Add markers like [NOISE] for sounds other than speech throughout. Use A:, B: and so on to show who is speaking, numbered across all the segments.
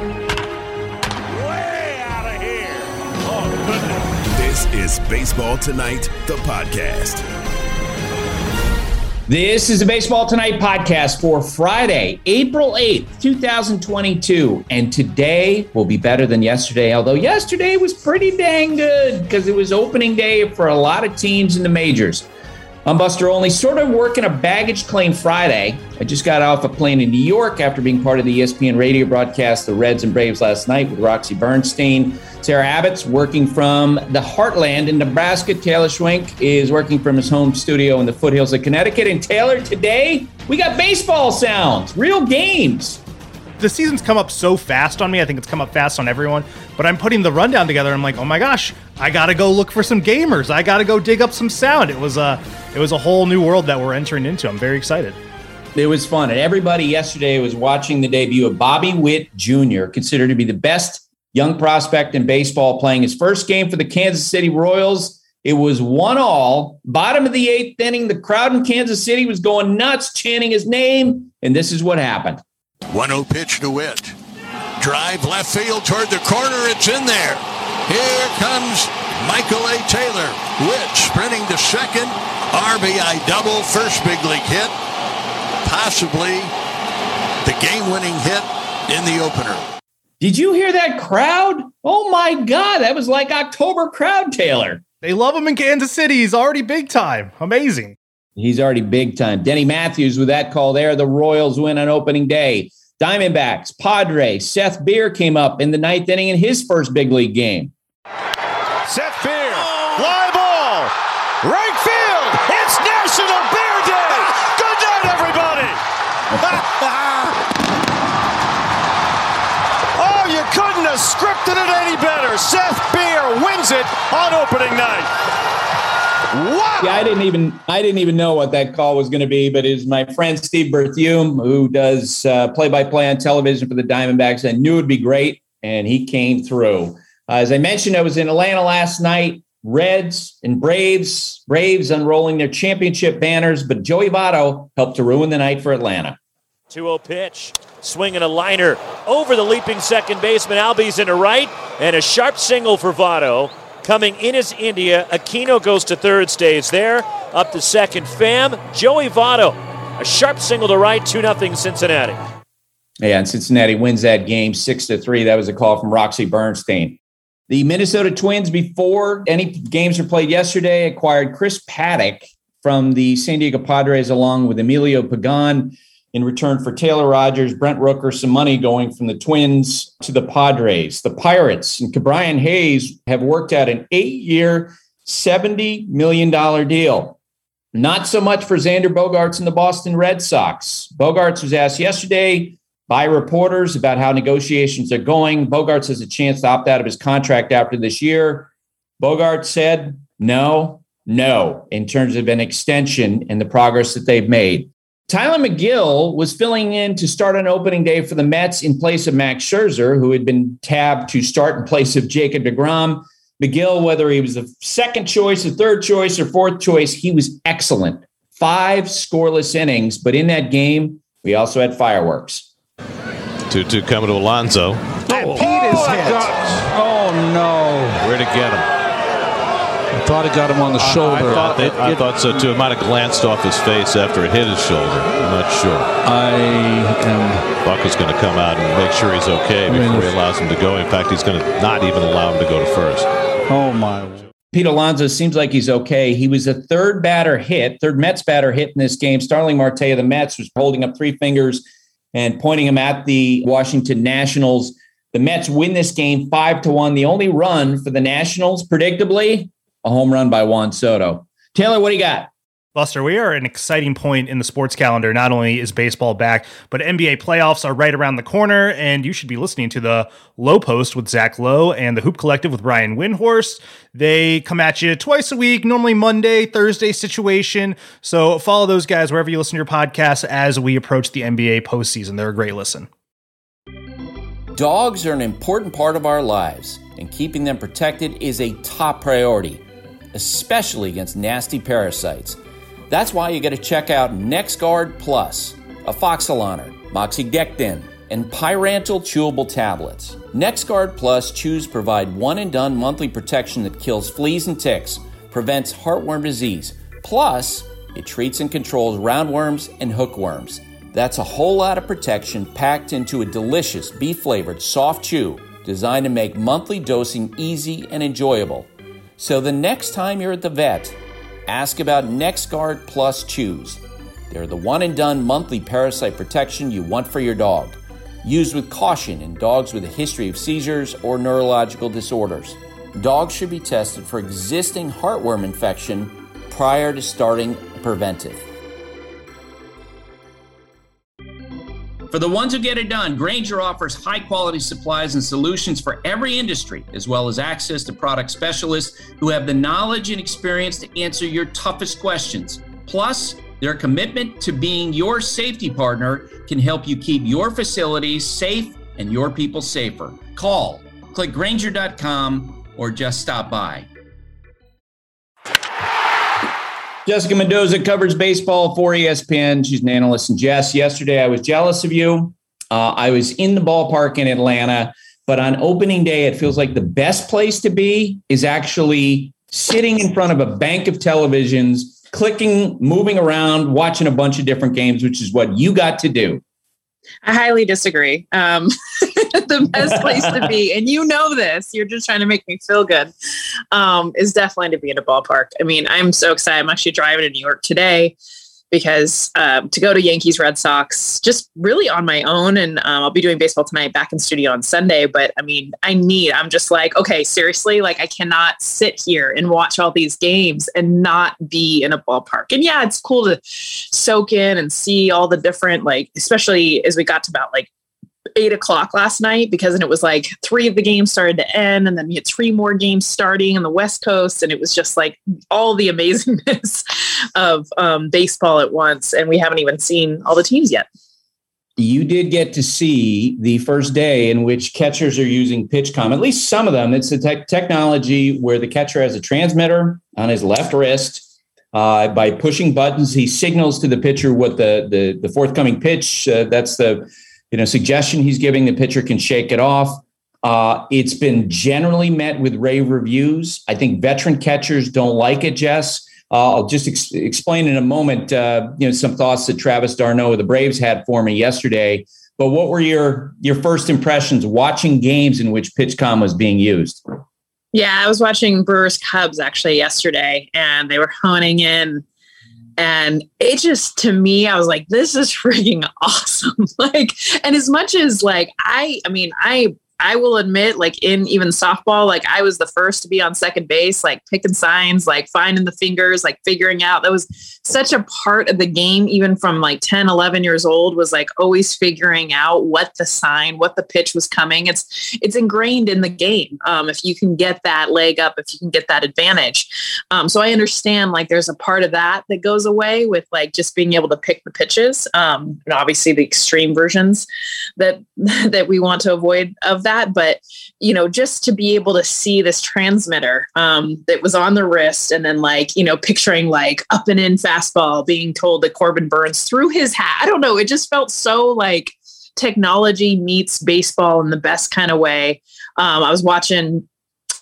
A: Way out of here. Oh, goodness.
B: This is Baseball Tonight, the podcast.
C: This is the Baseball Tonight podcast for Friday, April 8th, 2022. And today will be better than yesterday, although yesterday was pretty dang good because it was opening day for a lot of teams in the majors. I'm Buster Olney, sort of working a baggage claim Friday. I just got off a plane in New York after being part of the ESPN radio broadcast, the Reds and Braves last night with Roxy Bernstein. Sarah Abbott's working from the heartland in Nebraska. Taylor Schwenk is working from his home studio in the foothills of Connecticut. And Taylor, today we got baseball sounds, real games
D: the season's come up so fast on me. I think it's come up fast on everyone. But I'm putting the rundown together. I'm like, oh my gosh, I gotta go look for some gamers. I gotta go dig up some sound. It was a, it was a whole new world that we're entering into. I'm very excited.
C: It was fun, and everybody yesterday was watching the debut of Bobby Witt Jr., considered to be the best young prospect in baseball, playing his first game for the Kansas City Royals. It was one all. Bottom of the eighth inning, the crowd in Kansas City was going nuts, chanting his name, and this is what happened.
E: 1 0 pitch to Witt. Drive left field toward the corner. It's in there. Here comes Michael A. Taylor. Witt sprinting to second. RBI double. First big league hit. Possibly the game winning hit in the opener.
C: Did you hear that crowd? Oh my God. That was like October crowd, Taylor.
D: They love him in Kansas City. He's already big time. Amazing.
C: He's already big time. Denny Matthews with that call there. The Royals win on opening day. Diamondbacks, Padres, Seth Beer came up in the ninth inning in his first big league game.
A: Seth Beer, fly ball, right field. It's National Beer Day. Good night, everybody. [LAUGHS] oh, you couldn't have scripted it any better. Seth Beer wins it on opening night. Wow.
C: Yeah, I didn't even I didn't even know what that call was going to be, but it was my friend Steve Berthiaume who does play by play on television for the Diamondbacks. I knew it'd be great, and he came through. Uh, as I mentioned, I was in Atlanta last night. Reds and Braves, Braves unrolling their championship banners, but Joey Votto helped to ruin the night for Atlanta.
F: 2 0 pitch, swinging a liner over the leaping second baseman. Albies into right, and a sharp single for Votto. Coming in is India. Aquino goes to third, stays there. Up to second, Fam. Joey Votto. A sharp single to right, 2 0 Cincinnati.
C: Yeah, and Cincinnati wins that game 6 to 3. That was a call from Roxy Bernstein. The Minnesota Twins, before any games were played yesterday, acquired Chris Paddack from the San Diego Padres along with Emilio Pagan in return for Taylor Rogers, Brent Rooker, some money going from the Twins to the Padres. The Pirates and Ke'Bryan Hayes have worked out an eight year, $70 million deal. Not so much for Xander Bogaerts and the Boston Red Sox. Bogaerts was asked yesterday by reporters about how negotiations are going. Bogaerts has a chance to opt out of his contract after this year. Bogaerts said no, no, in terms of an extension and the progress that they've made. Tylor Megill was filling in to start on opening day for the Mets in place of Max Scherzer, who had been tabbed to start in place of Jacob DeGrom. Megill, whether he was the second choice, the third choice, or fourth choice, he was excellent. Five scoreless innings, but in that game, we also had fireworks.
G: 2 2 coming to Alonso.
H: Oh, Pete is hit. Oh, no.
G: Where to get him?
H: I thought it got him on the shoulder.
G: I thought, they, I thought so too. It might have glanced off his face after it hit his shoulder. I'm not sure.
H: I am.
G: Buck is going to come out and make sure he's okay
H: I mean,
G: before he allows him to go. In fact, he's going to not even allow him to go to first.
H: Oh, my.
C: Pete Alonso seems like he's okay. He was a third batter hit, third Mets batter hit in this game. Starling Marte of the Mets was holding up three fingers and pointing him at the Washington Nationals. The Mets win this game five to one. The only run for the Nationals, predictably, a home run by Juan Soto. Taylor, what do you got?
D: Buster, we are at an exciting point in the sports calendar. Not only is baseball back, but NBA playoffs are right around the corner, and you should be listening to the Low Post with Zach Lowe and the Hoop Collective with Brian Windhorst. They come at you twice a week, normally Monday, Thursday situation. So follow those guys wherever you listen to your podcasts as we approach the NBA postseason. They're a great listen.
I: Dogs are an important part of our lives, and keeping them protected is a top priority, especially against nasty parasites. That's why you got to check out NexGard Plus, a Afoxolaner, Moxidectin, and Pyrantel chewable tablets. NexGard Plus chews provide one and done monthly protection that kills fleas and ticks, prevents heartworm disease. Plus, it treats and controls roundworms and hookworms. That's a whole lot of protection packed into a delicious beef flavored soft chew designed to make monthly dosing easy and enjoyable. So the next time you're at the vet, ask about NexGard Plus Chews. They're the one and done monthly parasite protection you want for your dog. Used with caution in dogs with a history of seizures or neurological disorders. Dogs should be tested for existing heartworm infection prior to starting preventive. For the ones who get it done, Grainger offers high quality supplies and solutions for every industry, as well as access to product specialists who have the knowledge and experience to answer your toughest questions. Plus, their commitment to being your safety partner can help you keep your facilities safe and your people safer. Call, click Grainger.com, or just stop by.
C: Jessica Mendoza covers baseball for ESPN. She's an analyst. And Jess, yesterday I was jealous of you. Uh, I was in the ballpark in Atlanta, but on opening day, it feels like the best place to be is actually sitting in front of a bank of televisions, clicking, moving around, watching a bunch of different games, which is what you got to do.
J: I highly disagree. Um, [LAUGHS] the best place to be, and you know this, you're just trying to make me feel good, um, is definitely to be in a ballpark. I mean, I'm so excited. I'm actually driving to New York today because um, to go to Yankees Red Sox just really on my own. And um, I'll be doing baseball tonight back in studio on Sunday. But I mean, I need, I'm just like, okay, seriously, like I cannot sit here and watch all these games and not be in a ballpark. And yeah, it's cool to soak in and see all the different, like, especially as we got to about like eight o'clock last night because then it was like three of the games started to end and then we had three more games starting on the west coast and it was just like all the [LAUGHS] amazingness of um, baseball at once and we haven't even seen all the teams yet
C: you did get to see the first day in which catchers are using PitchCom. At least some of them. It's a te- technology where the catcher has a transmitter on his left wrist. Uh, by pushing buttons, he signals to the pitcher what the the, the forthcoming pitch. Uh, that's the you know suggestion he's giving. The pitcher can shake it off. Uh, it's been generally met with rave reviews. I think veteran catchers don't like it, Jess. Uh, I'll just ex- explain in a moment, uh, you know, some thoughts that Travis d'Arnaud of the Braves had for me yesterday. But what were your your first impressions watching games in which PitchCom was being used?
J: Yeah, I was watching Brewers Cubs actually yesterday, and they were honing in, and it just to me, I was like, "This is [LAUGHS] freaking awesome!" [LAUGHS] like, and as much as like I, I mean, I I will admit, like in even softball, like I was the first to be on second base, like picking signs, like finding the fingers, like figuring out that was such a part of the game, even from like 10, 11 years old, was like always figuring out what the sign, what the pitch was coming. It's it's ingrained in the game. Um, if you can get that leg up, if you can get that advantage. Um, so I understand like there's a part of that that goes away with like just being able to pick the pitches. Um, and obviously the extreme versions that [LAUGHS] that we want to avoid of that that, but you know, just to be able to see this transmitter um, that was on the wrist, and then like you know, picturing like up and in fastball being told that Corbin Burnes threw his hat. I don't know. It just felt so like technology meets baseball in the best kind of way. Um, I was watching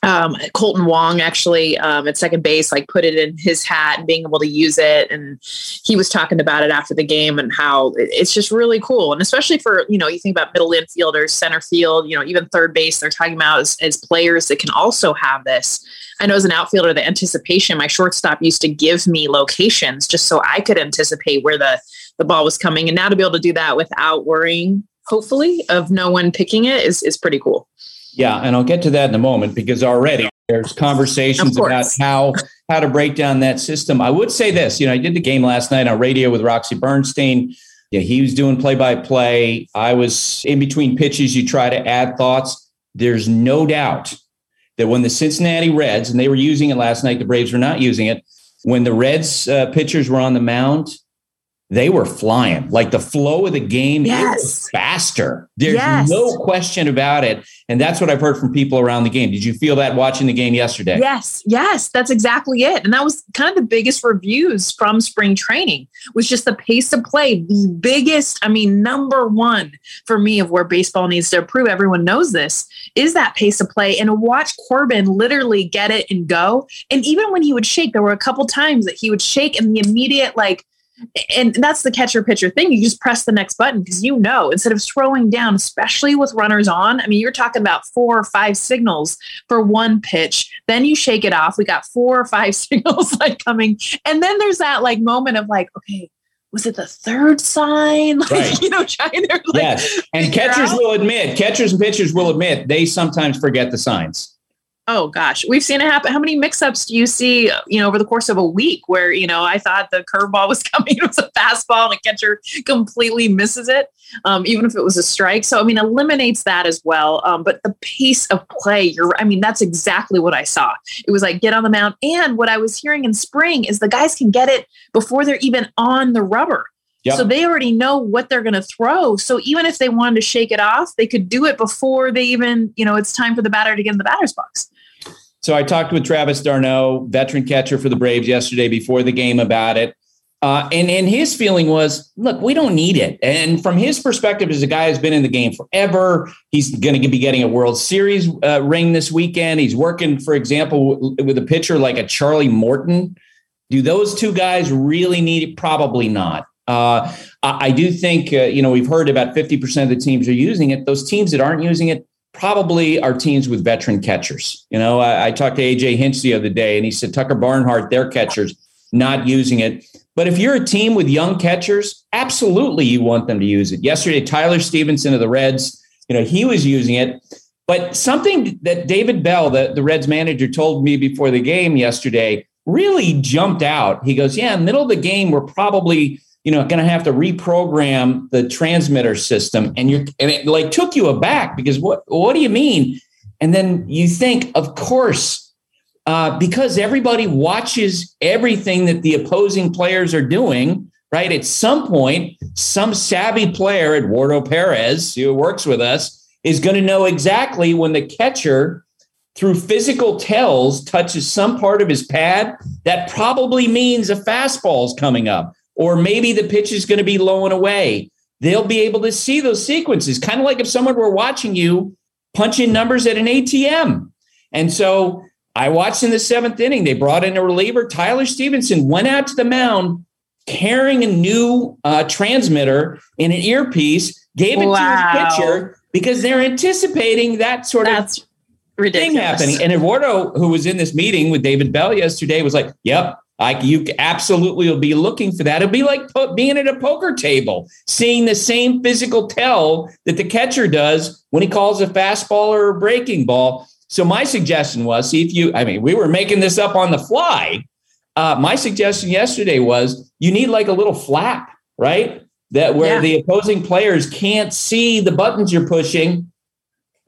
J: um, Kolten Wong actually um, at second base, like put it in his hat and being able to use it. And he was talking about it after the game and how it's just really cool. And especially for, you know, you think about middle infielders, center field, you know, even third base, they're talking about as, as players that can also have this. I know as an outfielder, the anticipation, my shortstop used to give me locations just so I could anticipate where the, the ball was coming. And now to be able to do that without worrying, hopefully, of no one picking it is, is pretty cool.
C: Yeah, and I'll get to that in a moment because already there's conversations about how how to break down that system. I would say this, you know, I did the game last night on radio with Roxy Bernstein. Yeah, he was doing play by play. I was in between pitches. You try to add thoughts. There's no doubt that when the Cincinnati Reds and they were using it last night, the Braves were not using it. When the Reds uh, pitchers were on the mound, they were flying. Like the flow of the game
J: yes.
C: faster. There's
J: yes.
C: no question about it. And that's what I've heard from people around the game. Did you feel that watching the game yesterday?
J: Yes, yes, that's exactly it. And that was kind of the biggest reviews from spring training was just the pace of play. The biggest, I mean, number one for me of where baseball needs to improve. Everyone knows this is that pace of play. And watch Corbin literally get it and go. And even when he would shake, there were a couple times that he would shake and the immediate like and that's the catcher pitcher thing. You just press the next button because you know instead of throwing down, especially with runners on. I mean, you're talking about four or five signals for one pitch. Then you shake it off. We got four or five [LAUGHS] signals like coming, and then there's that like moment of like, okay, was it the third sign? [LAUGHS] Like,
C: right.
J: you know, trying to like,
C: yes. And catchers out. will admit, catchers and pitchers will admit they sometimes forget the signs.
J: Oh gosh, we've seen it happen. How many mix-ups do you see, you know, over the course of a week where, you know, I thought the curveball was [LAUGHS] coming, it was a fastball and a catcher completely misses it, um, even if it was a strike. So, I mean, eliminates that as well. Um, but the pace of play, you're, I mean, that's exactly what I saw. It was like get on the mound. And what I was hearing in spring is the guys can get it before they're even on the rubber. Yep. So they already know what they're going to throw. So even if they wanted to shake it off, they could do it before they even, you know, it's time for the batter to get in the batter's box.
C: So I talked with Travis d'Arnaud, veteran catcher for the Braves, yesterday before the game about it. Uh, and and his feeling was, look, we don't need it. And from his perspective, as a guy who's been in the game forever, he's going to be getting a World Series uh, ring this weekend. He's working, for example, with a pitcher like a Charlie Morton. Do those two guys really need it? Probably not. Uh, I, I, do think uh, you know we've heard about fifty percent of the teams are using it. Those teams that aren't using it, probably are teams with veteran catchers. You know, I, I, talked to AJ Hinch the other day, and he said Tucker Barnhart, their catchers, not using it. But if you're a team with young catchers, absolutely you want them to use it. Yesterday, Tyler Stephenson of the Reds, you know, he was using it. But something that David Bell, the, the Reds manager, told me before the game yesterday really jumped out. He goes, Yeah, middle of the game, we're probably you know going to have to reprogram the transmitter system and you're and it like took you aback because what what do you mean? And then you think of course uh, because everybody watches everything that the opposing players are doing right? At some point some savvy player eduardo perez who works with us is going to know exactly when the catcher through physical tells touches some part of his pad that probably means a fastball is coming up or maybe the pitch is going to be low and away. They'll be able to see those sequences, kind of like if someone were watching you punch in numbers at an ATM. And so I watched in the seventh inning, they brought in a reliever. Tyler Stephenson went out to the mound carrying a new uh, transmitter in an earpiece, gave it wow. to his pitcher because they're anticipating that sort
J: That's
C: of
J: ridiculous.
C: thing happening. And Eduardo, who was in this meeting with David Bell yesterday, was like, Yep, like you absolutely will be looking for that. It'll be like being at a poker table, seeing the same physical tell that the catcher does when he calls a fastball or a breaking ball. So my suggestion was, see if you. I mean, we were making this up on the fly. Uh, my suggestion yesterday was you need like a little flap, right? That where yeah. the opposing players can't see the buttons you're pushing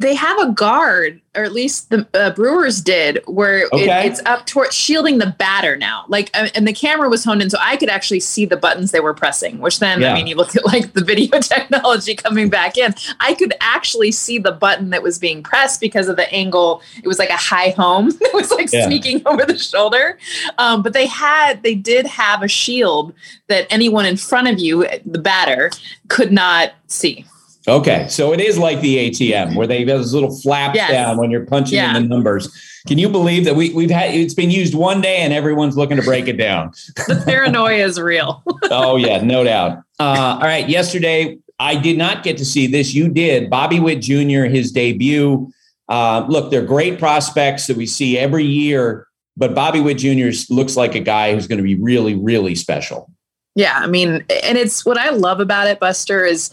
J: they have a guard, or at least the uh, Brewers did, where okay. it, it's up toward shielding the batter now. Like, uh, and the camera was honed in, so I could actually see the buttons they were pressing. Which then, yeah. I mean, you look at like the [LAUGHS] video technology coming back in, I could actually see the button that was being pressed because of the angle. It was like a high home. [LAUGHS] it was like yeah. sneaking [LAUGHS] over the shoulder. Um, but they had, they did have a shield that anyone in front of you, the batter, could not see.
C: Okay, so it is like the ATM where they have those little flaps yes. down when you're punching yeah. in the numbers. Can you believe that we, we've had it's been used one day and everyone's looking to break it down?
J: the paranoia is real. [LAUGHS]
C: oh yeah, no doubt. Uh, all right, yesterday I did not get to see this. You did. Bobby Witt Jr. His debut. Uh, look, they're great prospects that we see every year, but Bobby Witt Jr. looks like a guy who's going to be really, really special.
J: Yeah, I mean, and it's what I love about it, Buster, is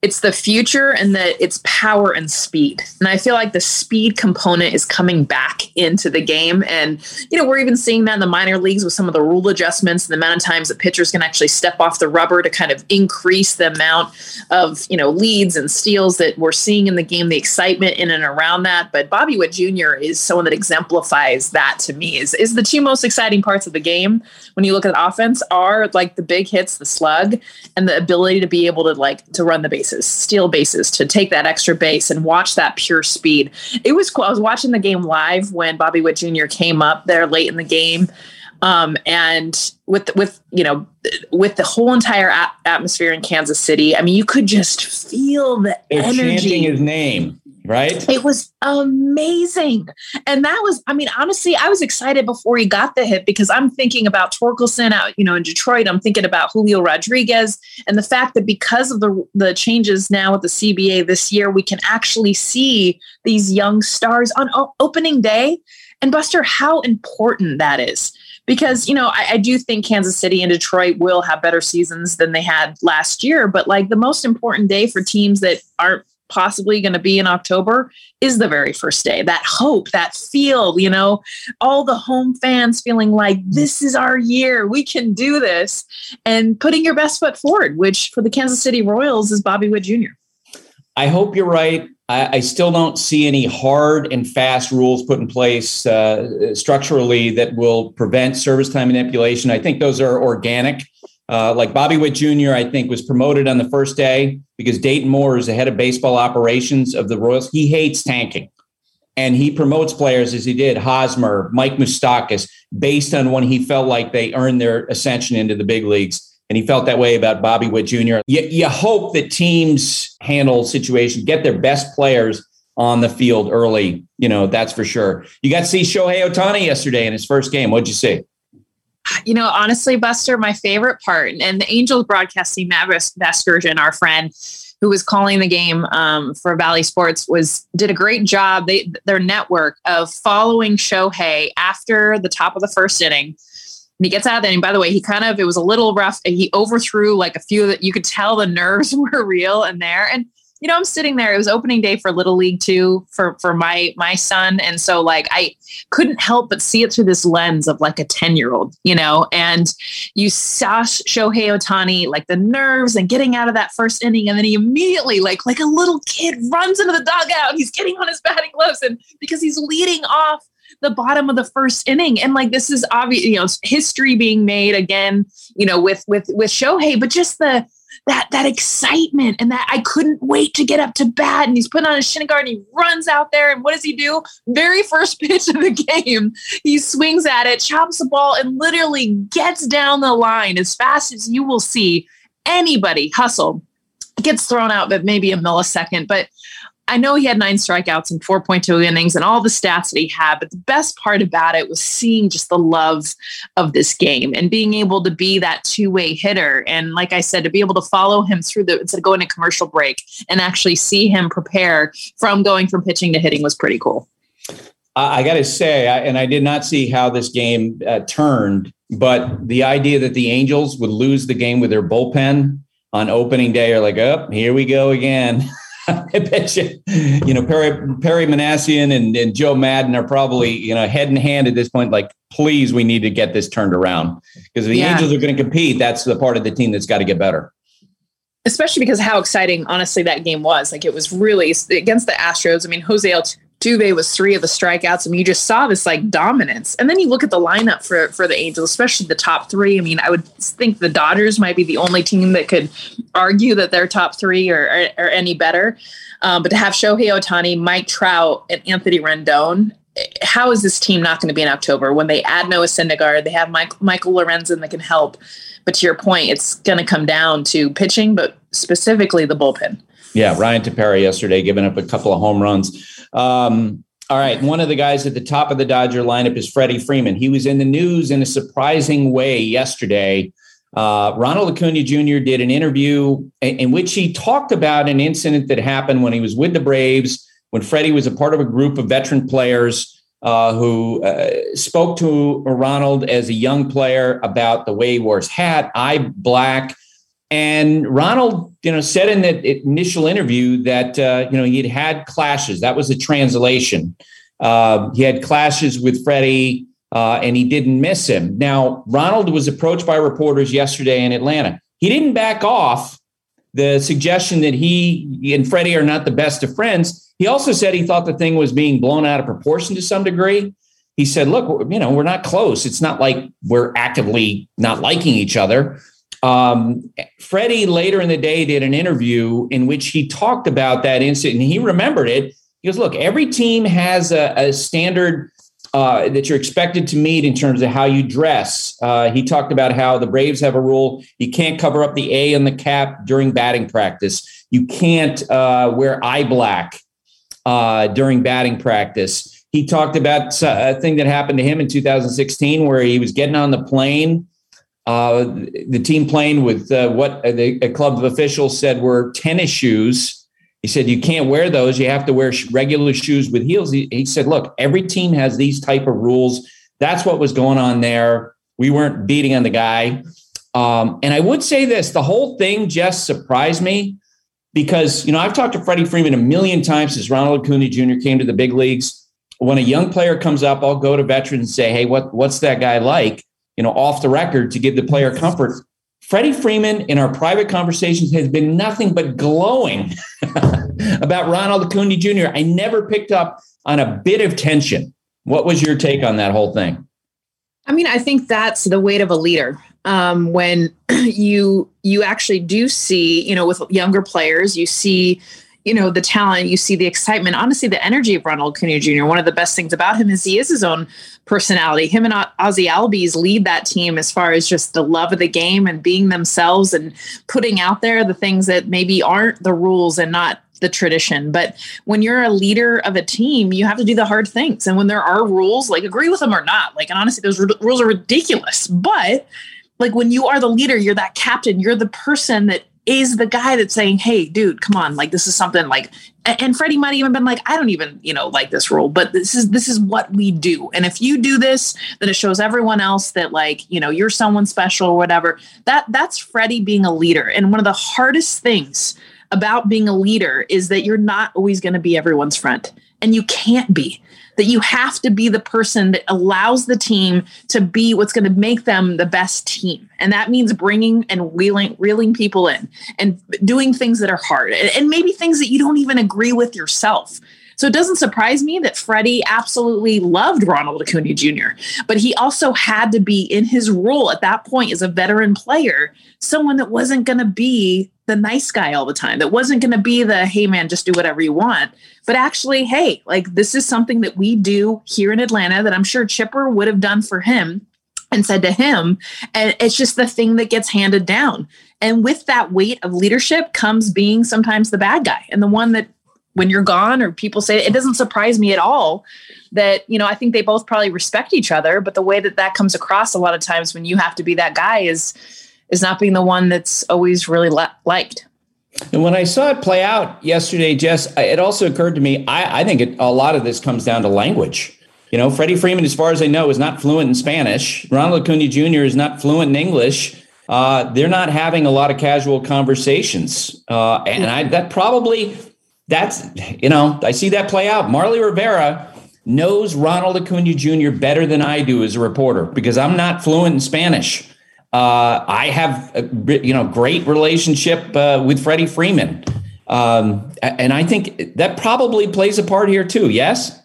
J: it's the future and that it's power and speed. And I feel like the speed component is coming back into the game. And, you know, we're even seeing that in the minor leagues with some of the rule adjustments and the amount of times that pitchers can actually step off the rubber to kind of increase the amount of, you know, leads and steals that we're seeing in the game, the excitement in and around that. But Bobby Witt Jr. is someone that exemplifies that to me is, is the two most exciting parts of the game when you look at offense are like the big hits, the slug, and the ability to be able to like to run the bases, steal bases, to take that extra base and watch that pure speed. It was cool. I was watching the game live when Bobby Witt Jr. came up there late in the game. Um, and with with you know with the whole entire atmosphere in Kansas City, I mean, you could just feel the
C: They're
J: energy.
C: chanting his name, right?
J: It was amazing. And that was, I mean, honestly, I was excited before he got the hit because I'm thinking about Torkelson out, you know, in Detroit. I'm thinking about Julio Rodriguez and the fact that because of the the changes now with the CBA this year, we can actually see these young stars on o- opening day. And Buster, how important that is. Because, you know, I, I do think Kansas City and Detroit will have better seasons than they had last year. But like the most important day for teams that aren't possibly going to be in October is the very first day. That hope, that feel, you know, all the home fans feeling like this is our year, we can do this, and putting your best foot forward, which for the Kansas City Royals is Bobby Witt Jr.
C: I hope you're right. I, I still don't see any hard and fast rules put in place uh, structurally that will prevent service time manipulation. I think those are organic. Uh, like Bobby Witt Jr., I think was promoted on the first day because Dayton Moore is the head of baseball operations of the Royals. He hates tanking. And he promotes players as he did Hosmer, Mike Moustakas, based on when he felt like they earned their ascension into the big leagues. And he felt that way about Bobby Witt Jr. You, you hope that teams handle situations, get their best players on the field early. You know, that's for sure. You got to see Shohei Ohtani yesterday in his first game. What'd you see?
J: You know, honestly, Buster, my favorite part, and the Angels broadcasting Matt Vasgersian, our friend, who was calling the game um, for Bally Sports, was did a great job. They their network of following Shohei after the top of the first inning. And he gets out of there. And by the way, he kind of it was a little rough. He overthrew like a few that you could tell the nerves [LAUGHS] were real in there. And you know, I'm sitting there. It was opening day for Little League too for for my my son, and so like I couldn't help but see it through this lens of like a ten year old, you know. And you saw Shohei Ohtani like the nerves and getting out of that first inning, and then he immediately like like a little kid runs into the dugout. He's getting on his batting gloves, and because he's leading off the bottom of the first inning and like this is obvious you know history being made again you know with with with Shohei but just the that that excitement and that I couldn't wait to get up to bat. And he's putting on his shin guard and he runs out there. And what does he do? Very first [LAUGHS] pitch of the game, he swings at it, chops the ball, and literally gets down the line as fast as you will see anybody hustle. Gets thrown out, but maybe a millisecond. But I know he had nine strikeouts and 4.2 innings and all the stats that he had, but the best part about it was seeing just the love of this game and being able to be that two way hitter. And like I said, to be able to follow him through the, instead of going to commercial break and actually see him prepare from going from pitching to hitting was pretty cool.
C: I got to say, I, and I did not see how this game uh, turned, but the idea that the Angels would lose the game with their bullpen on opening day are like, oh, here we go again. [LAUGHS] [LAUGHS] I bet you, you know, Perry, Perry Minasian and, and Joe Maddon are probably, you know, head in hand at this point, like, please, we need to get this turned around. Because if the
J: Yeah.
C: Angels are going to compete, that's the part of the team that's got to get better.
J: especially because how exciting, honestly, that game was. Like it was really against the Astros. I mean, Jose Altuve was three of the strikeouts. I mean, you just saw this like dominance. And then you look at the lineup for for the Angels, especially the top three. I mean, I would think the Dodgers might be the only team that could argue that their top three are, are, are any better. Um, but to have Shohei Ohtani, Mike Trout, and Anthony Rendon, how is this team not going to be in October when they add Noah Syndergaard? They have Mike, Michael Lorenzen that can help. But to your point, it's going to come down to pitching, but specifically the bullpen.
C: Yeah, Ryan Tepera yesterday giving up a couple of home runs. Um, all right, one of the guys at the top of the Dodger lineup is Freddie Freeman. He was in the news in a surprising way yesterday. Uh, Ronald Acuna Jr. did an interview in, in which he talked about an incident that happened when he was with the Braves, when Freddie was a part of a group of veteran players uh, who uh, spoke to Ronald as a young player about the way he wore his hat, eye black, And Ronald, you know, said in that initial interview that uh, you know he'd had clashes. That was a translation. Uh, he had clashes with Freddie, uh, and he didn't miss him. Now, Ronald was approached by reporters yesterday in Atlanta. He didn't back off the suggestion that he and Freddie are not the best of friends. He also said he thought the thing was being blown out of proportion to some degree. He said, "Look, you know, we're not close. It's not like we're actively not liking each other." Um, Freddie later in the day did an interview in which he talked about that incident and he remembered it. He goes, Look, every team has a, a standard uh, that you're expected to meet in terms of how you dress. Uh, he talked about how the Braves have a rule you can't cover up the A on the cap during batting practice, you can't uh, wear eye black uh, during batting practice. He talked about a thing that happened to him in 2016 where he was getting on the plane uh, the team playing with uh, what the, a club of officials said were tennis shoes. He said you can't wear those. You have to wear regular shoes with heels. He, he said, "Look, every team has these type of rules. That's what was going on there. We weren't beating on the guy." Um, and I would say this: the whole thing just surprised me because you know I've talked to Freddie Freeman a million times since Ronald Acuna Jr. came to the big leagues. When a young player comes up, I'll go to veterans and say, "Hey, what what's that guy like?" You know, off the record to give the player comfort. Freddie Freeman in our private conversations has been nothing but glowing [LAUGHS] about Ronald Acuna Jr. I never picked up on a bit of tension. What was your take on that whole thing?
J: I mean, I think that's the weight of a leader. Um, when [CLEARS THROAT] you you actually do see, you know, with younger players, you see you know the talent you see the excitement honestly the energy of ronald acuna jr one of the best things about him is he is his own personality. Him and ozzy albies lead that team as far as just the love of the game and being themselves and putting out there the things that maybe aren't the rules and not the tradition. But when you're a leader of a team you have to do the hard things. And when there are rules like agree with them or not like and honestly those r- rules are ridiculous. But like when you are the leader you're that captain you're the person that is the guy that's saying, "Hey, dude, come on! Like this is something like." And Freddie might even been like, "I don't even, you know, like this rule, but this is this is what we do. And if you do this, then it shows everyone else that like, you know, you're someone special or whatever." That that's Freddie being a leader. And one of the hardest things about being a leader is that you're not always going to be everyone's friend, and you can't be that you have to be the person that allows the team to be what's going to make them the best team. And that means bringing and wheeling, reeling people in and doing things that are hard and, maybe things that you don't even agree with yourself. So it doesn't surprise me that Freddie absolutely loved Ronald Acuna Jr., but he also had to be in his role at that point as a veteran player, someone that wasn't going to be the nice guy all the time, that wasn't going to be the, hey man, just do whatever you want, but actually, hey, like this is something that we do here in Atlanta that I'm sure Chipper would have done for him and said to him. And it's just the thing that gets handed down. And with that weight of leadership comes being sometimes the bad guy and the one that when you're gone or people say it doesn't surprise me at all that you know i think they both probably respect each other but the way that that comes across a lot of times when you have to be that guy is is not being the one that's always really liked
C: and when I saw it play out yesterday, Jess, it also occurred to me I, I think it, a lot of this comes down to language. You know, Freddie Freeman, as far as I know, is not fluent in Spanish. Ronald Acuna Jr. is not fluent in English. Uh, they're not having a lot of casual conversations, uh, and I, that probably that's you know I see that play out. Marly Rivera knows Ronald Acuna Jr. better than I do as a reporter because I'm not fluent in Spanish. Uh, I have a, you know great relationship uh, with Freddie Freeman, um, and I think that probably plays a part here too. Yes.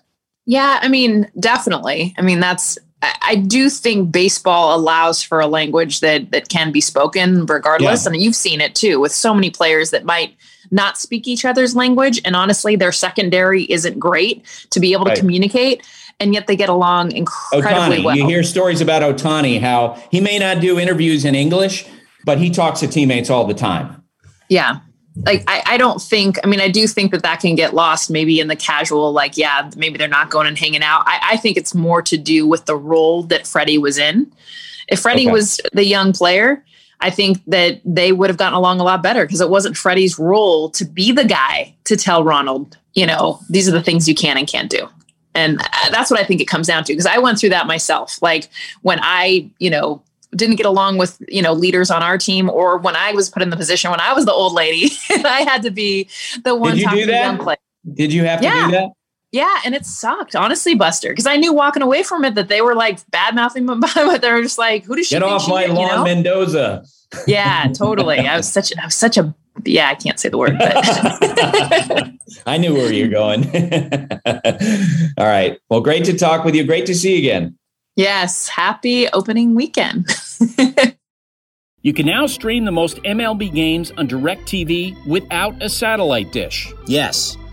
J: Yeah, I mean, definitely. I mean, that's I do think baseball allows for a language that that can be spoken regardless, yeah. and you've seen it too with so many players that might not speak each other's language, and honestly, their secondary isn't great to be able to communicate, and yet they get along incredibly
C: Ohtani.
J: well.
C: You hear stories about Ohtani, how he may not do interviews in English, but he talks to teammates all the time.
J: Yeah, like I, I don't think i mean i do think that that can get lost maybe in the casual like yeah maybe they're not going and hanging out i, I think it's more to do with the role that freddie was in if freddie okay. was the young player i think that they would have gotten along a lot better because it wasn't freddie's role to be the guy to tell ronald you know these are the things you can and can't do and uh, that's what i think it comes down to because i went through that myself like when i you know didn't get along with you know leaders on our team or when I was put in the position when I was the old lady [LAUGHS] and I had to be the one
C: Did you do that? Did you have to
J: Yeah.
C: do that?
J: Yeah, and it sucked, honestly, Buster, because I knew walking away from it that they were like bad mouthing, [LAUGHS] but they were just like, "Who does she
C: Get
J: think
C: off my
J: is?" You
C: lawn,
J: know?
C: Mendoza.
J: Yeah, totally. I was such, I was such a, yeah, I can't say the word, but [LAUGHS]
C: I knew where you're going. [LAUGHS] All right. Well, great to talk with you. Great to see you again.
J: yes, happy opening weekend. [LAUGHS]
I: You can now stream the most MLB games on DirecTV without a satellite dish. Yes,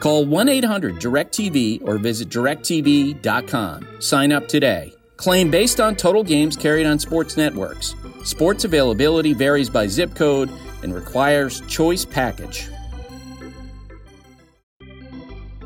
I: Call 1 800 DirecTV or visit directv.com. Sign up today. Claim based on total games carried on sports networks. Sports availability varies by zip code and requires choice package.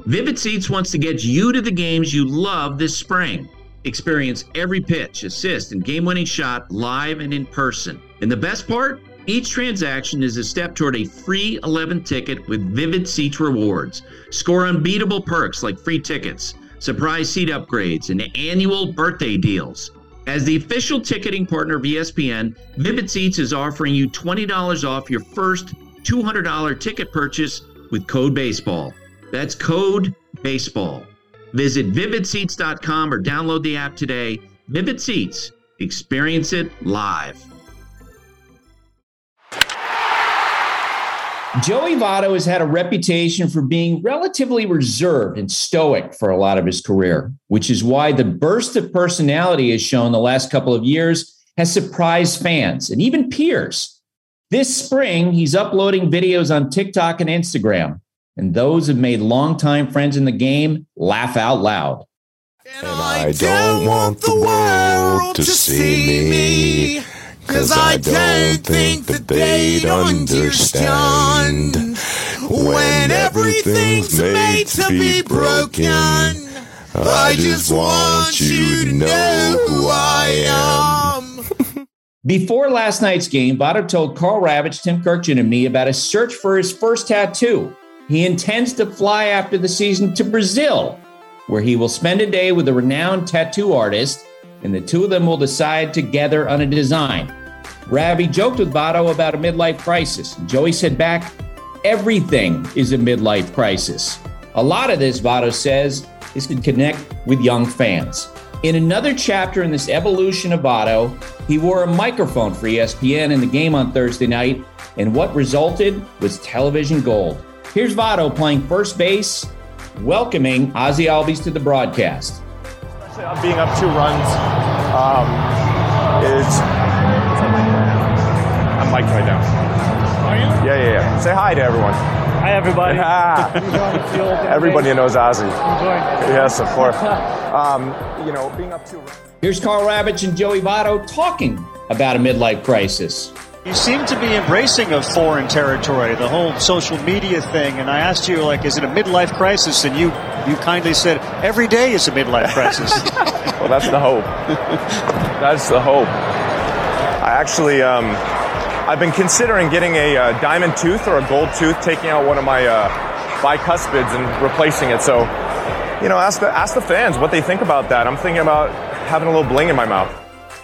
I: Vivid Seats wants to get you to the games you love this spring. Experience every pitch, assist, and game winning shot live and in person. And the best part? Each transaction is a step toward a free 11 ticket with Vivid Seats rewards. Score unbeatable perks like free tickets, surprise seat upgrades, and annual birthday deals. As the official ticketing partner of ESPN, Vivid Seats is offering you $20 off your first $200 ticket purchase with code BASEBALL. That's code BASEBALL. Visit vividseats.com or download the app today. Vivid Seats. Experience it live.
C: Joey Votto has had a reputation for being relatively reserved and stoic for a lot of his career, which is why the burst of personality has shown the last couple of years has surprised fans and even peers. This spring, he's uploading videos on TikTok and Instagram, and those have made longtime friends in the game laugh out loud.
K: And I don't want the world to see me. Cause I don't think that they'd understand when everything's made to be broken. I just want you to know who I am. [LAUGHS]
C: Before last night's game, Votto told Karl Ravech, Tim Kurkjian, and me about a search for his first tattoo. He intends to fly after the season to Brazil, where he will spend a day with a renowned tattoo artist, and the two of them will decide together on a design. Ravi joked with Votto about a midlife crisis. Joey said back, everything is a midlife crisis. A lot of this, Votto says, is to connect with young fans. In another chapter in this evolution of Votto, he wore a microphone for ESPN in the game on Thursday night, and what resulted was television gold. Here's Votto playing first base, welcoming Ozzy Albies to the broadcast.
L: Especially being up two runs um, is. I'm mic'd right now. Are you? Yeah, yeah, yeah. Say hi to everyone. Hi, everybody. [LAUGHS] [LAUGHS] Everybody knows Ozzy. [LAUGHS] Yes, of course. Um, you know, being up two runs.
C: Here's Karl Ravech and Joey Votto talking about a midlife crisis.
M: You seem to be embracing of foreign territory, the whole social media thing. And I asked you, like, is it a midlife crisis? And you, you kindly said, every day is a midlife crisis. [LAUGHS]
L: Well, that's the hope. that's the hope. I actually, um, I've been considering getting a uh, diamond tooth or a gold tooth, taking out one of my uh, bicuspids and replacing it. So, you know, ask the ask the fans what they think about that. I'm thinking about having a little bling in my mouth.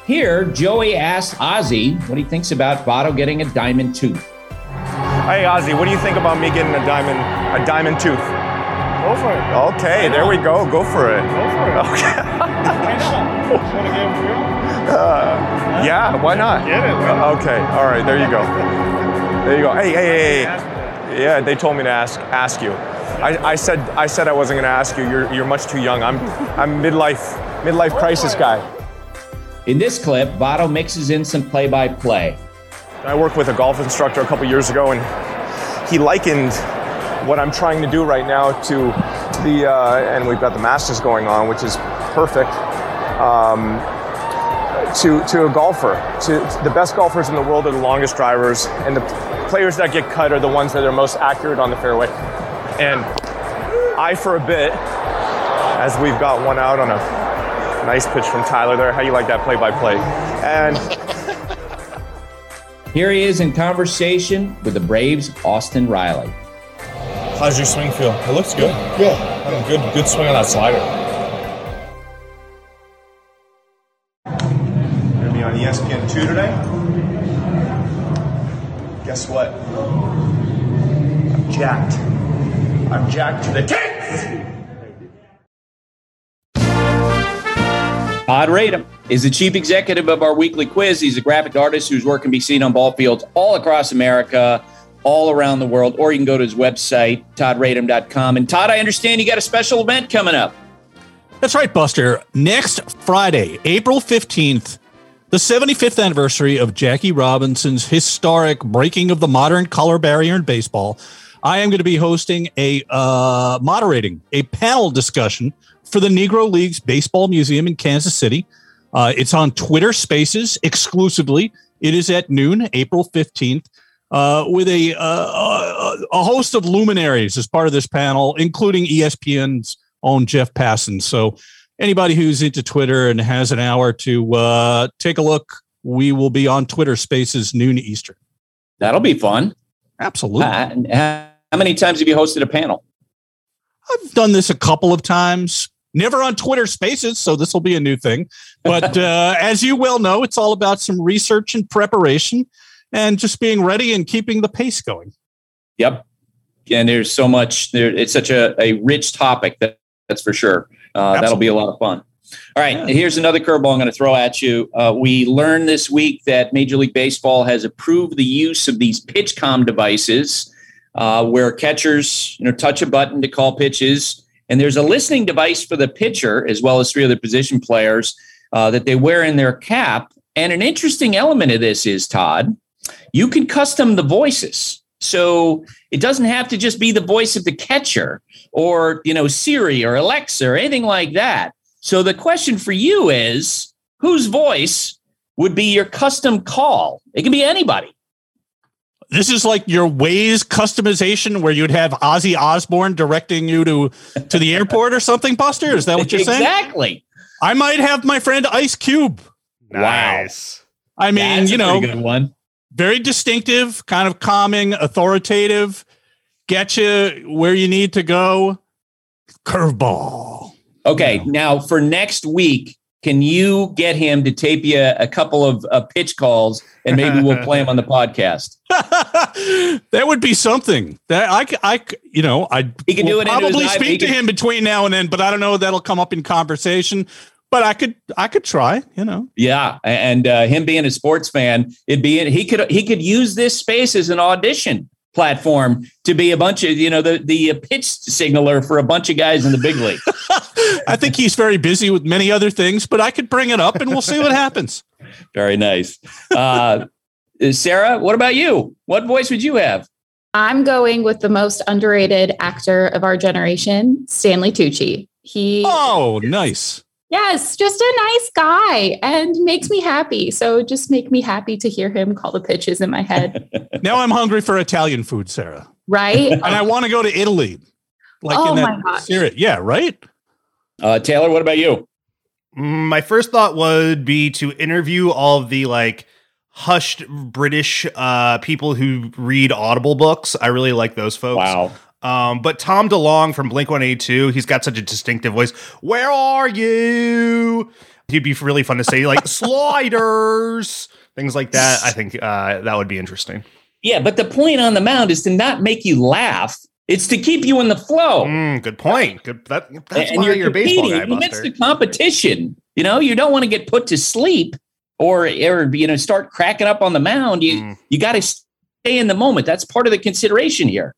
C: Here, Joey asks Ozzy what he thinks about Votto getting a diamond tooth.
L: Hey, Ozzy, what do you think about me getting a diamond a diamond tooth?
N: Go for it.
L: Okay, there we go. Go for it.
N: Go for it.
L: Okay.
N: Why not? Want to get real?
L: Uh, yeah, why not?
N: Get it.
L: Uh, okay, all right, there you go. There you go. Hey, hey, hey, hey. Yeah, they told me to ask ask you. I, I said I said I wasn't going to ask you. You're you're much too young. I'm I'm midlife midlife crisis guy.
C: In this clip, Votto mixes in some play-by-play.
L: I worked with a golf instructor a couple years ago, and he likened what I'm trying to do right now to the, uh, and we've got the Masters going on, which is perfect, um, to, to a golfer. To, the best golfers in the world are the longest drivers, and the players that get cut are the ones that are most accurate on the fairway. And I, for a bit, as we've got one out on a nice pitch from Tyler there. How you like that play by play? And
C: here he is in conversation with the Braves' Austin Riley.
O: How's your swing feel? It looks good.
P: Good.
O: Good, good swing on that slider.
L: Gonna be on ESPN two today. Guess what? I'm jacked. I'm jacked to the tits.
C: Todd Radom is the chief executive of our weekly quiz. He's a graphic artist whose work can be seen on ball fields all across America, all around the world, or you can go to his website, toddradom.com. And Todd, I understand you got a special event coming up.
Q: That's right, Buster. Next Friday, April 15th, the 75th anniversary of Jackie Robinson's historic breaking of the modern color barrier in baseball. I am going to be hosting a uh, moderating a panel discussion for the Negro Leagues Baseball Museum in Kansas City. Uh, it's on Twitter Spaces exclusively. It is at noon, April 15th, uh, with a, uh, a host of luminaries as part of this panel, including ESPN's own Jeff Passan. So, anybody who's into Twitter and has an hour to uh, take a look, we will be on Twitter Spaces noon Eastern.
C: That'll be fun.
Q: Absolutely.
C: how many times have you hosted a panel?
Q: I've done this a couple of times never on Twitter Spaces, so this will be a new thing. But [LAUGHS] uh, as you well know, it's all about some research and preparation, and just being ready and keeping the pace going.
C: Yep, and there's so much. There, it's such a, a rich topic that that's for sure. Uh, that'll be a lot of fun. All right, yeah. here's another curveball I'm going to throw at you. Uh, we learned this week that Major League Baseball has approved the use of these PitchCom devices, uh, where catchers, you know, touch a button to call pitches and there's a listening device for the pitcher as well as three other position players uh, that they wear in their cap. And an interesting element of this is, Todd, you can custom the voices. So it doesn't have to just be the voice of the catcher or, you know, Siri or Alexa or anything like that. So the question for you is whose voice would be your custom call? It can be anybody
Q: this is like your Waze customization where you'd have Ozzy Osbourne directing you to to the airport or something, Buster? Is that what you're
C: saying?
Q: Exactly. I might have my friend Ice Cube.
C: Nice.
Q: Wow. I mean,
C: That's
Q: you know,
C: good one.
Q: Very distinctive, kind of calming, authoritative, get you where you need to go. Curveball.
C: Okay, now for next week, can you get him to tape you a couple of uh, pitch calls and maybe we'll [LAUGHS] play him on the podcast? [LAUGHS]
Q: that would be something that I, I, you know, I
C: he can do it.
Q: Probably speak to him between now and then, but I don't know that'll come up in conversation. But I could, I could try, you know.
C: Yeah, and uh, him being a sports fan, it'd be he could he could use this space as an audition platform to be a bunch of you know the the pitch signaler for a bunch of guys in the big league. [LAUGHS]
Q: I think he's very busy with many other things, but I could bring it up and we'll see what happens. [LAUGHS]
C: Very nice. Uh, Sarah, what about you? What voice would you have?
R: I'm going with the most underrated actor of our generation, Stanley Tucci. He
Q: Oh, nice.
R: Yes, just a nice guy and makes me happy. So just make me happy to hear him call the pitches in my head. [LAUGHS]
Q: now I'm hungry for Italian food, Sarah.
R: Right? [LAUGHS]
Q: and I want to go to Italy. Like
R: oh
Q: in that
R: my
Q: series. Yeah, right?
C: Uh, Taylor, what about you?
D: My first thought would be to interview all of the like hushed British uh, people who read Audible books. I really like those folks.
C: Wow.
D: Um, but Tom DeLonge from Blink 182, he's got such a distinctive voice. Where are you? He'd be really fun to say, like [LAUGHS] sliders, things like that. I think uh, that would be interesting.
C: Yeah, but the point on the mound is to not make you laugh. It's to keep you in the flow.
D: Mm, good point. Good. That, that's
C: and
D: why
C: you're,
D: you're a baseball guy,
C: It's the competition. You know, you don't want to get put to sleep or or you know start cracking up on the mound. You mm. you got to stay in the moment. That's part of the consideration here.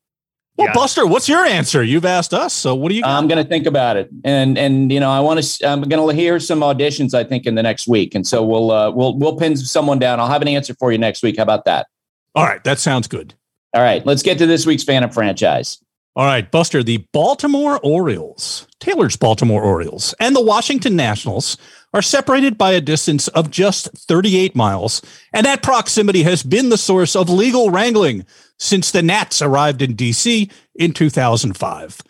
Q: Well, yeah. Buster, what's your answer? You've asked us, so what do you? Got?
C: I'm going to think about it, and and you know, I want to. I'm going to hear some auditions. I think in the next week, and so we'll uh, we'll we'll pin someone down. I'll have an answer for you next week. How about that?
Q: All right, that sounds good.
C: All right, let's get to this week's fan of franchise.
Q: All right, Buster, the Baltimore Orioles, Taylor's Baltimore Orioles, and the Washington Nationals are separated by a distance of just 38 miles, and that proximity has been the source of legal wrangling since the Nats arrived in D.C. in 2005.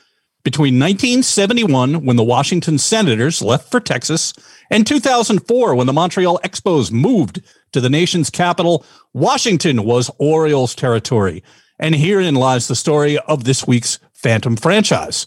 Q: Between 1971, when the Washington Senators left for Texas, and 2004, when the Montreal Expos moved to the nation's capital, Washington was Orioles territory. And herein lies the story of this week's Phantom franchise.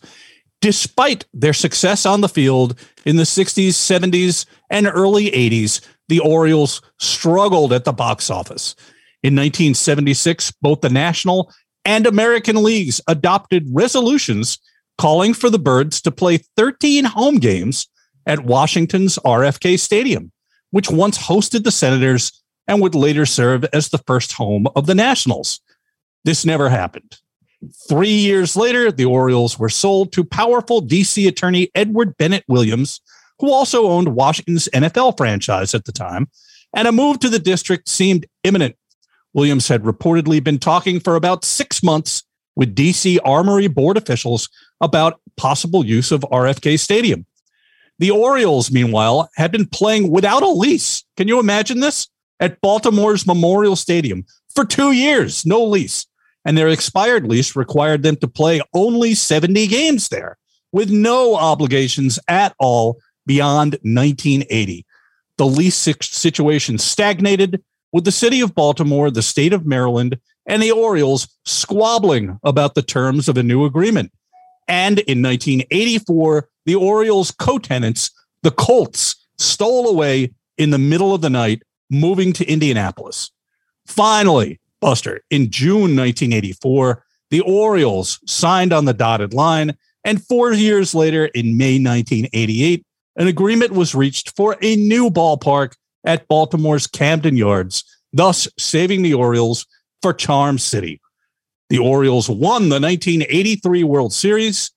Q: Despite their success on the field in the 60s, 70s, and early 80s, the Orioles struggled at the box office. In 1976, both the National and American leagues adopted resolutions calling for the Birds to play 13 home games at Washington's RFK Stadium, which once hosted the Senators and would later serve as the first home of the Nationals. This never happened. Three years later, the Orioles were sold to powerful DC attorney Edward Bennett Williams, who also owned Washington's NFL franchise at the time, and a move to the district seemed imminent. Williams had reportedly been talking for about six months with DC Armory board officials about possible use of RFK Stadium. The Orioles, meanwhile, had been playing without a lease. Can you imagine this? At Baltimore's Memorial Stadium for two years, no lease. And their expired lease required them to play only 70 games there with no obligations at all beyond 1980. The lease situation stagnated with the city of Baltimore, the state of Maryland, and the Orioles squabbling about the terms of a new agreement. And in 1984, the Orioles co tenants, the Colts, stole away in the middle of the night, moving to Indianapolis. Finally, Buster, in June 1984, the Orioles signed on the dotted line. And four years later, in May 1988, an agreement was reached for a new ballpark at Baltimore's Camden Yards, thus saving the Orioles for Charm City. The Orioles won the 1983 World Series,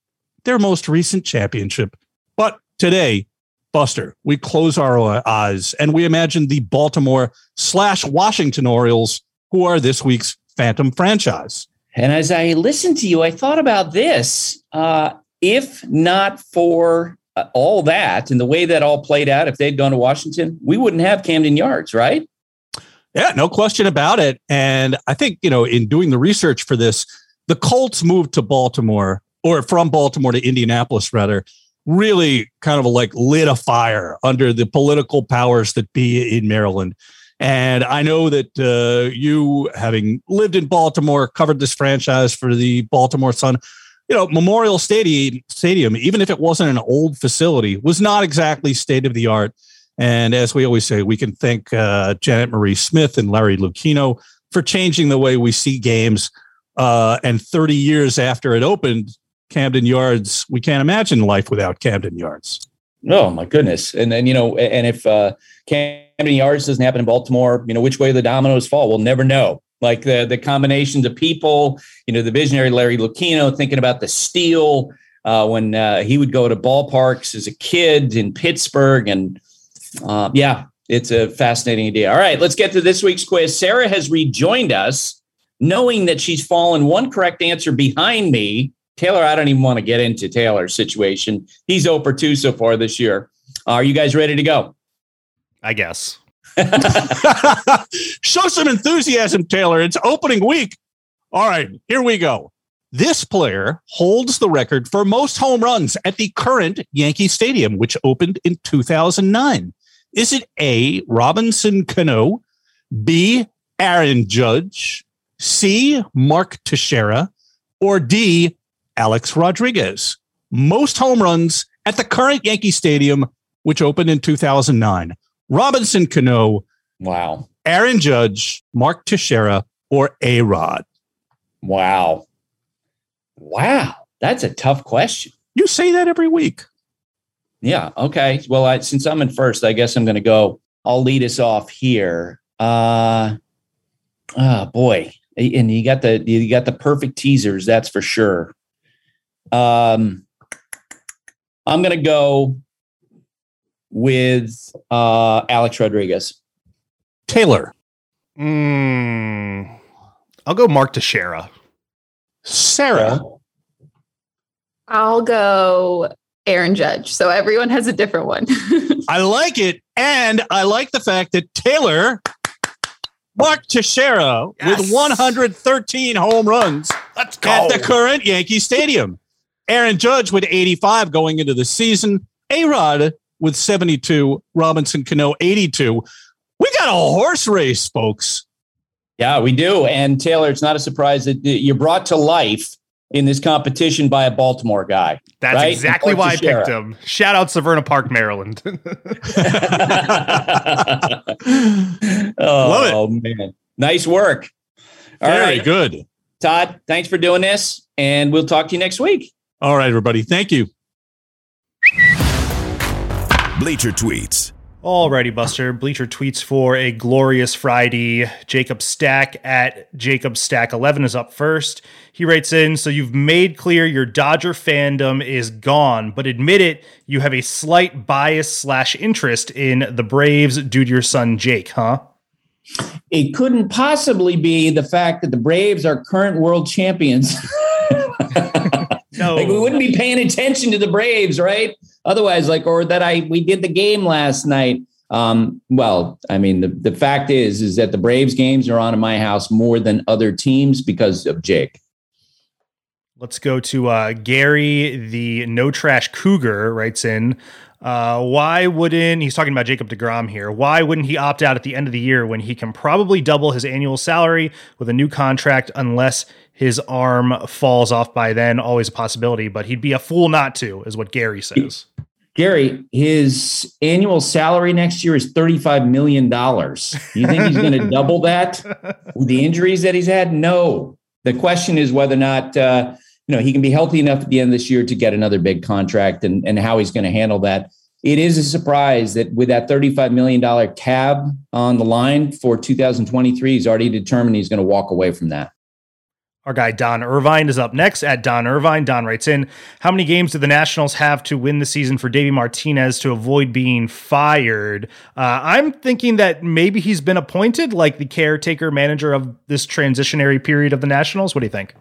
Q: their most recent championship. But today, Buster, we close our eyes and we imagine the Baltimore slash Washington Orioles, who are this week's Phantom franchise.
C: And as I listened to you, I thought about this. Uh, if not for uh, all that and the way that all played out, if they'd gone to Washington, we wouldn't have Camden Yards, right?
Q: Yeah, no question about it. And I think, you know, in doing the research for this, the Colts moved to Baltimore or from Baltimore to Indianapolis, rather, really kind of like lit a fire under the political powers that be in Maryland. And I know that uh, you, having lived in Baltimore, covered this franchise for the Baltimore Sun, you know, Memorial Stadium, Stadium, even if it wasn't an old facility, was not exactly state of the art. And as we always say, we can thank uh, Janet Marie Smith and Larry Lucchino for changing the way we see games. Uh, and 30 years after it opened, Camden Yards, we can't imagine life without Camden Yards.
C: Oh my goodness! And then you know, and if uh, Camden Yards doesn't happen in Baltimore, you know, which way the dominoes fall, we'll never know. Like the the combinations of people, you know, the visionary Larry Lucchino thinking about the steel uh, when uh, he would go to ballparks as a kid in Pittsburgh, and uh, yeah, it's a fascinating idea. All right, let's get to this week's quiz. Sarah has rejoined us, knowing that she's fallen one correct answer behind me Taylor, I don't even want to get into Taylor's situation. He's over 2 so far this year. Are you guys ready to go?
D: I guess. [LAUGHS]
Q: Show some enthusiasm, Taylor. It's opening week. All right, here we go. This player holds the record for most home runs at the current Yankee Stadium, which opened in 2009. Is it A, Robinson Cano, B, Aaron Judge, C, Mark Teixeira, or D, Alex Rodriguez. Most home runs at the current Yankee Stadium, which opened in 2009. Robinson Cano.
C: Wow.
Q: Aaron Judge, Mark Teixeira, or A Rod.
C: Wow. Wow. That's a tough question.
Q: You say that every week.
C: Yeah. Okay. Well, I, since I'm in first, I guess I'm going to go. I'll lead us off here. Uh, oh boy, and you got the you got the perfect teasers. That's for sure. Um, I'm going to go with uh, Alex Rodriguez.
Q: Taylor.
D: Mm, I'll go Mark Teixeira.
Q: Sarah.
R: I'll go Aaron Judge. So everyone has a different one. [LAUGHS]
Q: I like it. And I like the fact that Taylor Mark Teixeira yes. with 113 home runs
D: Let's go.
Q: at the current Yankee Stadium. Aaron Judge with 85 going into the season. A Rod with 72. Robinson Cano 82. We got a horse race, folks.
C: Yeah, we do. And Taylor, it's not a surprise that you're brought to life in this competition by a Baltimore guy.
D: That's right? exactly why I picked him. Shout out Severna Park, Maryland.
C: oh, [LAUGHS] [LAUGHS] Love it. Oh, man. Nice work.
Q: All Very right. good.
C: Todd, thanks for doing this. And we'll talk to you next week.
Q: All right, everybody. Thank you.
B: Bleacher Tweets.
D: Alrighty, Buster. Bleacher tweets for a glorious Friday. Jacob Stack at Jacob Stack 11 is up first. He writes in, so you've made clear your Dodger fandom is gone, but admit it, you have a slight bias slash interest in the Braves due to your son Jake, huh?
C: It couldn't possibly be the fact that the Braves are current world champions. [LAUGHS] no. Like we wouldn't be paying attention to the Braves, right? Otherwise, like, or that I we did the game last night. Um, well, I mean, the, the fact is, is that the Braves games are on in my house more than other teams because of Jake.
D: Let's go to uh, Gary, the no trash cougar, writes in. Uh, why wouldn't he's talking about Jacob deGrom here? Why wouldn't he opt out at the end of the year when he can probably double his annual salary with a new contract unless his arm falls off by then? Always a possibility, but he'd be a fool not to, is what Gary says.
C: Gary, his annual salary next year is $35 million. You think he's going to double that with the injuries that he's had? No. The question is whether or not uh, you know he can be healthy enough at the end of this year to get another big contract and, and how he's going to handle that. It is a surprise that with that $35 million tab on the line for 2023, he's already determined he's going to walk away from that.
D: Our guy Don Irvine is up next at Don Irvine. Don writes in How many games do the Nationals have to win the season for Davey Martinez to avoid being fired? Uh, I'm thinking that maybe he's been appointed like the caretaker manager of this transitionary period of the Nationals. What do you think?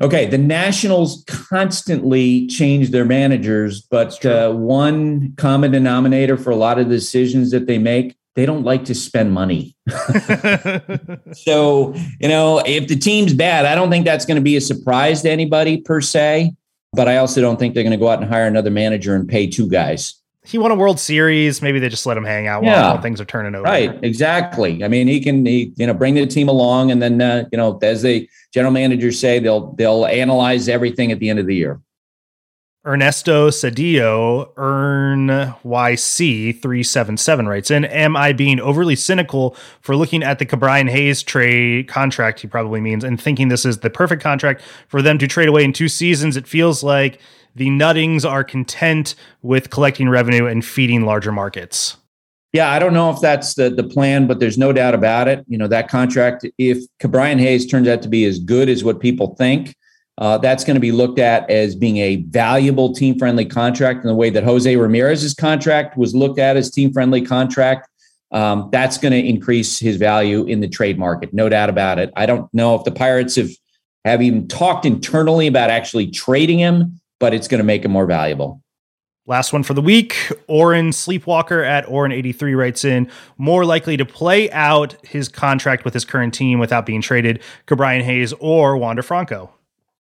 C: Okay, the Nationals constantly change their managers, but uh, one common denominator for a lot of the decisions that they make they don't like to spend money. [LAUGHS] [LAUGHS] so, you know, if the team's bad, I don't think that's going to be a surprise to anybody per se. But I also don't think they're going to go out and hire another manager and pay two guys.
D: He won a World Series. Maybe they just let him hang out yeah. while things are turning over.
C: Right, exactly. I mean, he can, he, you know, bring the team along, and then, uh, you know, as the general managers say, they'll they'll analyze everything at the end of the year.
D: Ernesto Cedillo, Earn YC377 writes in, Am I being overly cynical for looking at the Ke'Bryan Hayes trade contract, he probably means, and thinking this is the perfect contract for them to trade away in two seasons? It feels like the Nuttings are content with collecting revenue and feeding larger markets.
C: Yeah, I don't know if that's the, the plan, but there's no doubt about it. You know, that contract, if Ke'Bryan Hayes turns out to be as good as what people think, uh, that's going to be looked at as being a valuable team friendly contract in the way that Jose Ramirez's contract was looked at as team friendly contract. Um, that's going to increase his value in the trade market, no doubt about it. I don't know if the Pirates have have even talked internally about actually trading him, but it's going to make him more valuable.
D: Last one for the week. Oren Sleepwalker at Oren83 writes in more likely to play out his contract with his current team without being traded, Ke'Bryan Hayes or Wander Franco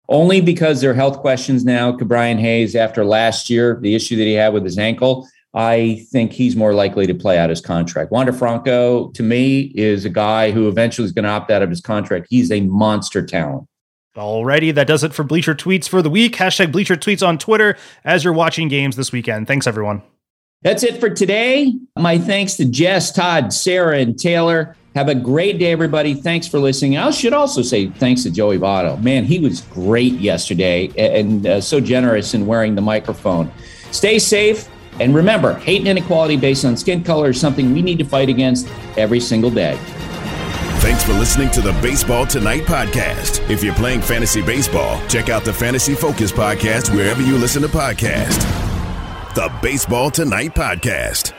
C: only because there are health questions now. Ke'Bryan Hayes, after last year, the issue that he had with his ankle, I think he's more likely to play out his contract. Wander Franco, to me, is a guy who eventually is going to opt out of his contract. He's a monster talent.
D: Alrighty, that does it for Bleacher Tweets for the week. Hashtag Bleacher Tweets on Twitter as you're watching games this weekend. Thanks, everyone.
C: That's it for today. My thanks to Jess, Todd, Sarah, and Taylor. Have a great day, everybody. Thanks for listening. I should also say thanks to Joey Votto. Man, he was great yesterday and uh, so generous in wearing the microphone. Stay safe. And remember, hate and inequality based on skin color is something we need to fight against every single day.
B: Thanks for listening to the Baseball Tonight podcast. If you're playing fantasy baseball, check out the Fantasy Focus podcast wherever you listen to podcasts. The Baseball Tonight podcast.